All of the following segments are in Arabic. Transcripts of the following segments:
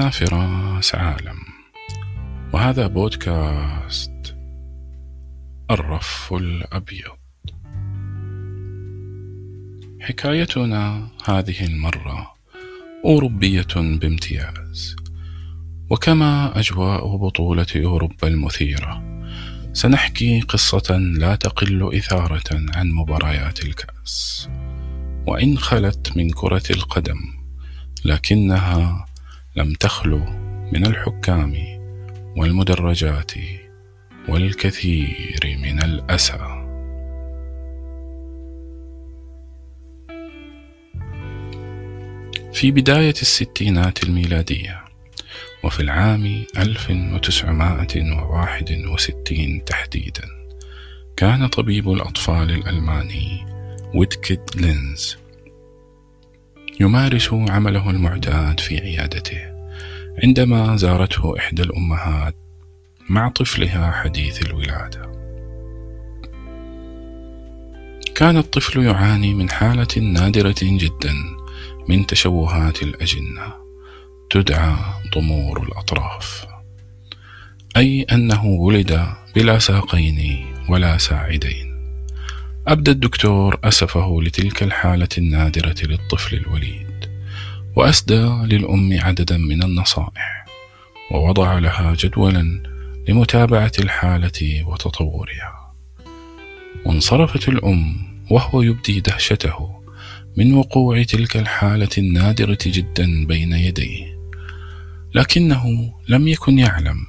فراس عالم. وهذا بودكاست الرف الأبيض. حكايتنا هذه المرة أوروبية بامتياز. وكما أجواء بطولة أوروبا المثيرة سنحكي قصة لا تقل إثارة عن مباريات الكأس. وإن خلت من كرة القدم لكنها لم تخلو من الحكام والمدرجات والكثير من الأسى. في بداية الستينات الميلادية وفي العام 1961 تحديدا كان طبيب الأطفال الألماني ويتكيد لينز يمارس عمله المعتاد في عيادته. عندما زارته إحدى الأمهات مع طفلها حديث الولادة. كان الطفل يعاني من حالة نادرة جدا من تشوهات الأجنة تدعى ضمور الأطراف. أي أنه ولد بلا ساقين ولا ساعدين. أبدى الدكتور أسفه لتلك الحالة النادرة للطفل الوليد وأسدى للأم عددا من النصائح ووضع لها جدولا لمتابعة الحالة وتطورها. وانصرفت الأم وهو يبدي دهشته من وقوع تلك الحالة النادرة جدا بين يديه لكنه لم يكن يعلم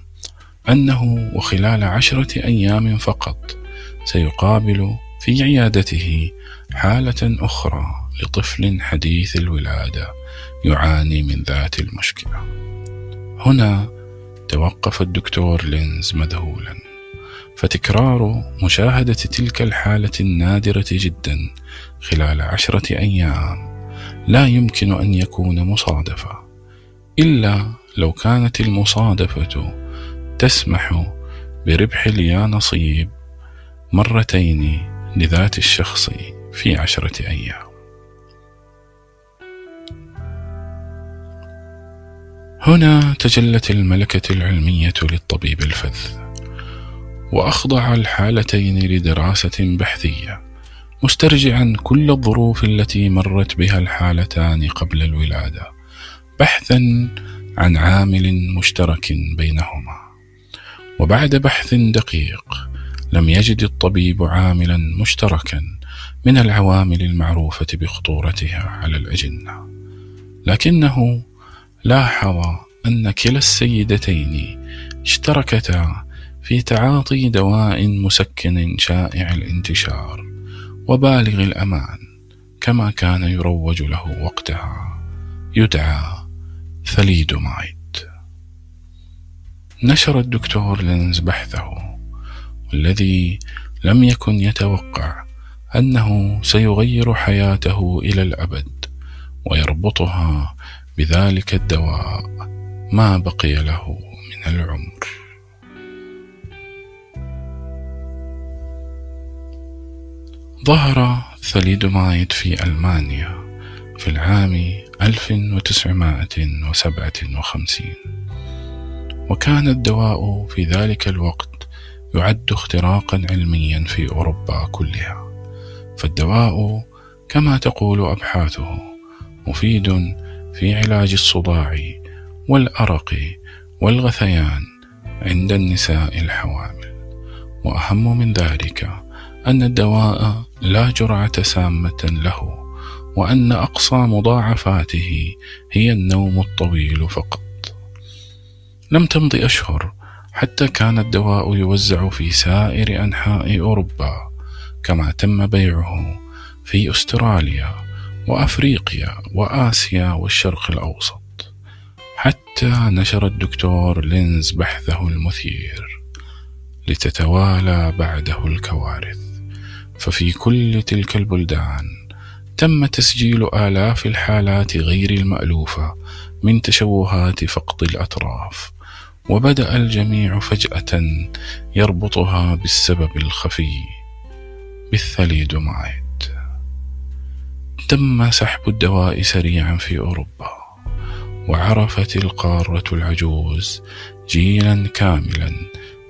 أنه وخلال عشرة أيام فقط سيقابل في عيادته حالة أخرى لطفل حديث الولادة يعاني من ذات المشكلة. هنا توقف الدكتور لينز مذهولا، فتكرار مشاهدة تلك الحالة النادرة جدا خلال عشرة أيام لا يمكن أن يكون مصادفة، إلا لو كانت المصادفة تسمح بربح اليانصيب مرتين لذات الشخص في عشرة أيام. هنا تجلت الملكة العلمية للطبيب الفذ، وأخضع الحالتين لدراسة بحثية، مسترجعا كل الظروف التي مرت بها الحالتان قبل الولادة، بحثا عن عامل مشترك بينهما. وبعد بحث دقيق لم يجد الطبيب عاملا مشتركا من العوامل المعروفة بخطورتها على الأجنة. لكنه لاحظ أن كلا السيدتين اشتركتا في تعاطي دواء مسكن شائع الانتشار وبالغ الأمان كما كان يروج له وقتها. يدعى ثليدومايد نشر الدكتور لينز بحثه. والذي لم يكن يتوقع أنه سيغير حياته إلى الأبد ويربطها بذلك الدواء ما بقي له من العمر. ظهر ثليدومايد في ألمانيا في العام 1957 وكان الدواء في ذلك الوقت يعد اختراقا علميا في أوروبا كلها. فالدواء كما تقول أبحاثه مفيد في علاج الصداع والأرق والغثيان عند النساء الحوامل. وأهم من ذلك أن الدواء لا جرعة سامة له وأن أقصى مضاعفاته هي النوم الطويل فقط. لم تمض أشهر حتى كان الدواء يوزع في سائر أنحاء أوروبا كما تم بيعه في أستراليا وأفريقيا وآسيا والشرق الأوسط. حتى نشر الدكتور لينز بحثه المثير لتتوالى بعده الكوارث. ففي كل تلك البلدان تم تسجيل آلاف الحالات غير المألوفة من تشوهات فقد الأطراف. وبدأ الجميع فجأة يربطها بالسبب الخفي بالثليدومايد تم سحب الدواء سريعا في أوروبا وعرفت القارة العجوز جيلا كاملا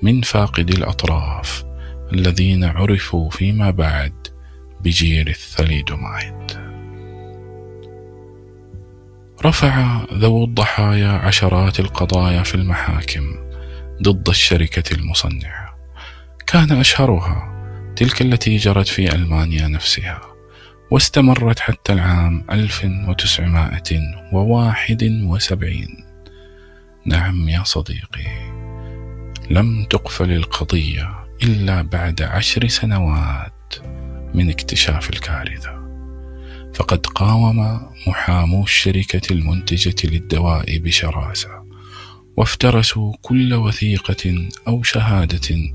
من فاقد الأطراف الذين عرفوا فيما بعد بجيل الثليدومايد رفع ذوو الضحايا عشرات القضايا في المحاكم ضد الشركة المصنعة. كان أشهرها تلك التي جرت في ألمانيا نفسها واستمرت حتى العام 1971 نعم يا صديقي لم تقفل القضية إلا بعد عشر سنوات من اكتشاف الكارثة. فقد قاوم محامو الشركة المنتجة للدواء بشراسة وافترسوا كل وثيقة أو شهادة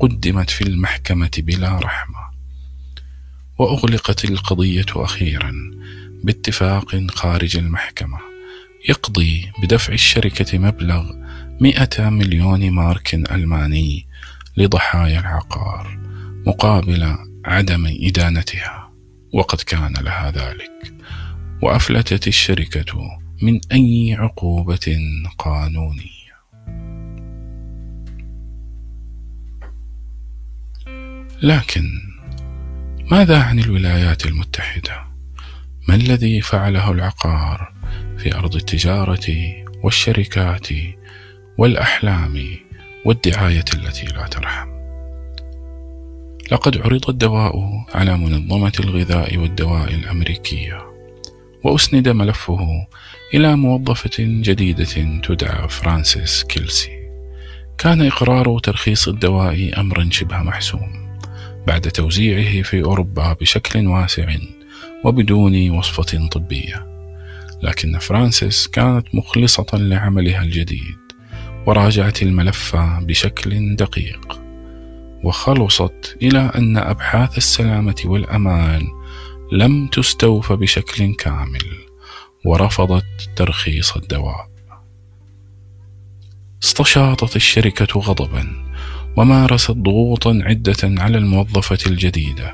قدمت في المحكمة بلا رحمة. وأغلقت القضية أخيرا باتفاق خارج المحكمة يقضي بدفع الشركة مبلغ مئة مليون مارك ألماني لضحايا العقار مقابل عدم إدانتها. وقد كان لها ذلك. وأفلتت الشركة من أي عقوبة قانونية. لكن ماذا عن الولايات المتحدة؟ ما الذي فعله العقار في أرض التجارة والشركات والأحلام والدعاية التي لا ترحم؟ لقد عرض الدواء على منظمة الغذاء والدواء الأمريكية وأسند ملفه إلى موظفة جديدة تدعى فرانسيس كيلسي. كان إقرار ترخيص الدواء أمرا شبه محسوم بعد توزيعه في أوروبا بشكل واسع وبدون وصفة طبية. لكن فرانسيس كانت مخلصة لعملها الجديد وراجعت الملف بشكل دقيق. وخلصت إلى أن أبحاث السلامة والأمان لم تستوفى بشكل كامل ورفضت ترخيص الدواء استشاطت الشركة غضبا ومارست ضغوطا عدة على الموظفة الجديدة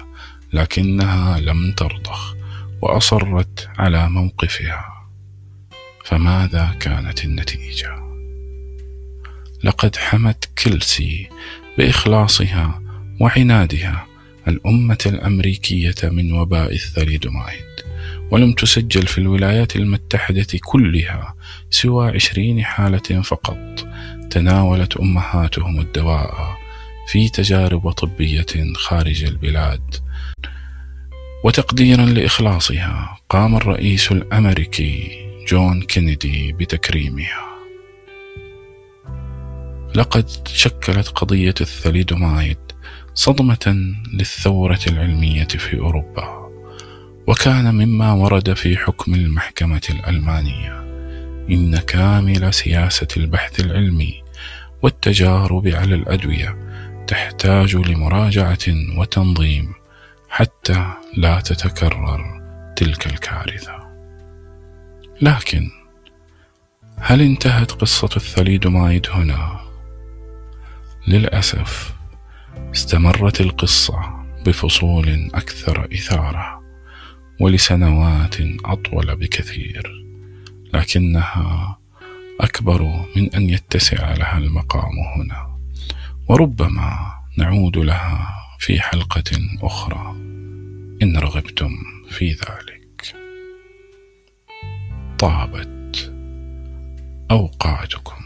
لكنها لم ترضخ وأصرت على موقفها فماذا كانت النتيجة؟ لقد حمت كيلسي بإخلاصها وعنادها الأمة الأمريكية من وباء الثليدومايد ولم تسجل في الولايات المتحدة كلها سوى عشرين حالة فقط. تناولت أمهاتهم الدواء في تجارب طبية خارج البلاد. وتقديرا لإخلاصها قام الرئيس الأمريكي جون كينيدي بتكريمها. لقد شكلت قضية الثليدومايد صدمة للثورة العلمية في أوروبا وكان مما ورد في حكم المحكمة الألمانية إن كامل سياسة البحث العلمي والتجارب على الأدوية تحتاج لمراجعة وتنظيم حتى لا تتكرر تلك الكارثة لكن هل انتهت قصة الثليدومايد هنا؟ للأسف استمرت القصة بفصول أكثر إثارة ولسنوات أطول بكثير لكنها أكبر من أن يتسع لها المقام هنا وربما نعود لها في حلقة أخرى. إن رغبتم في ذلك. طابت أوقاتكم.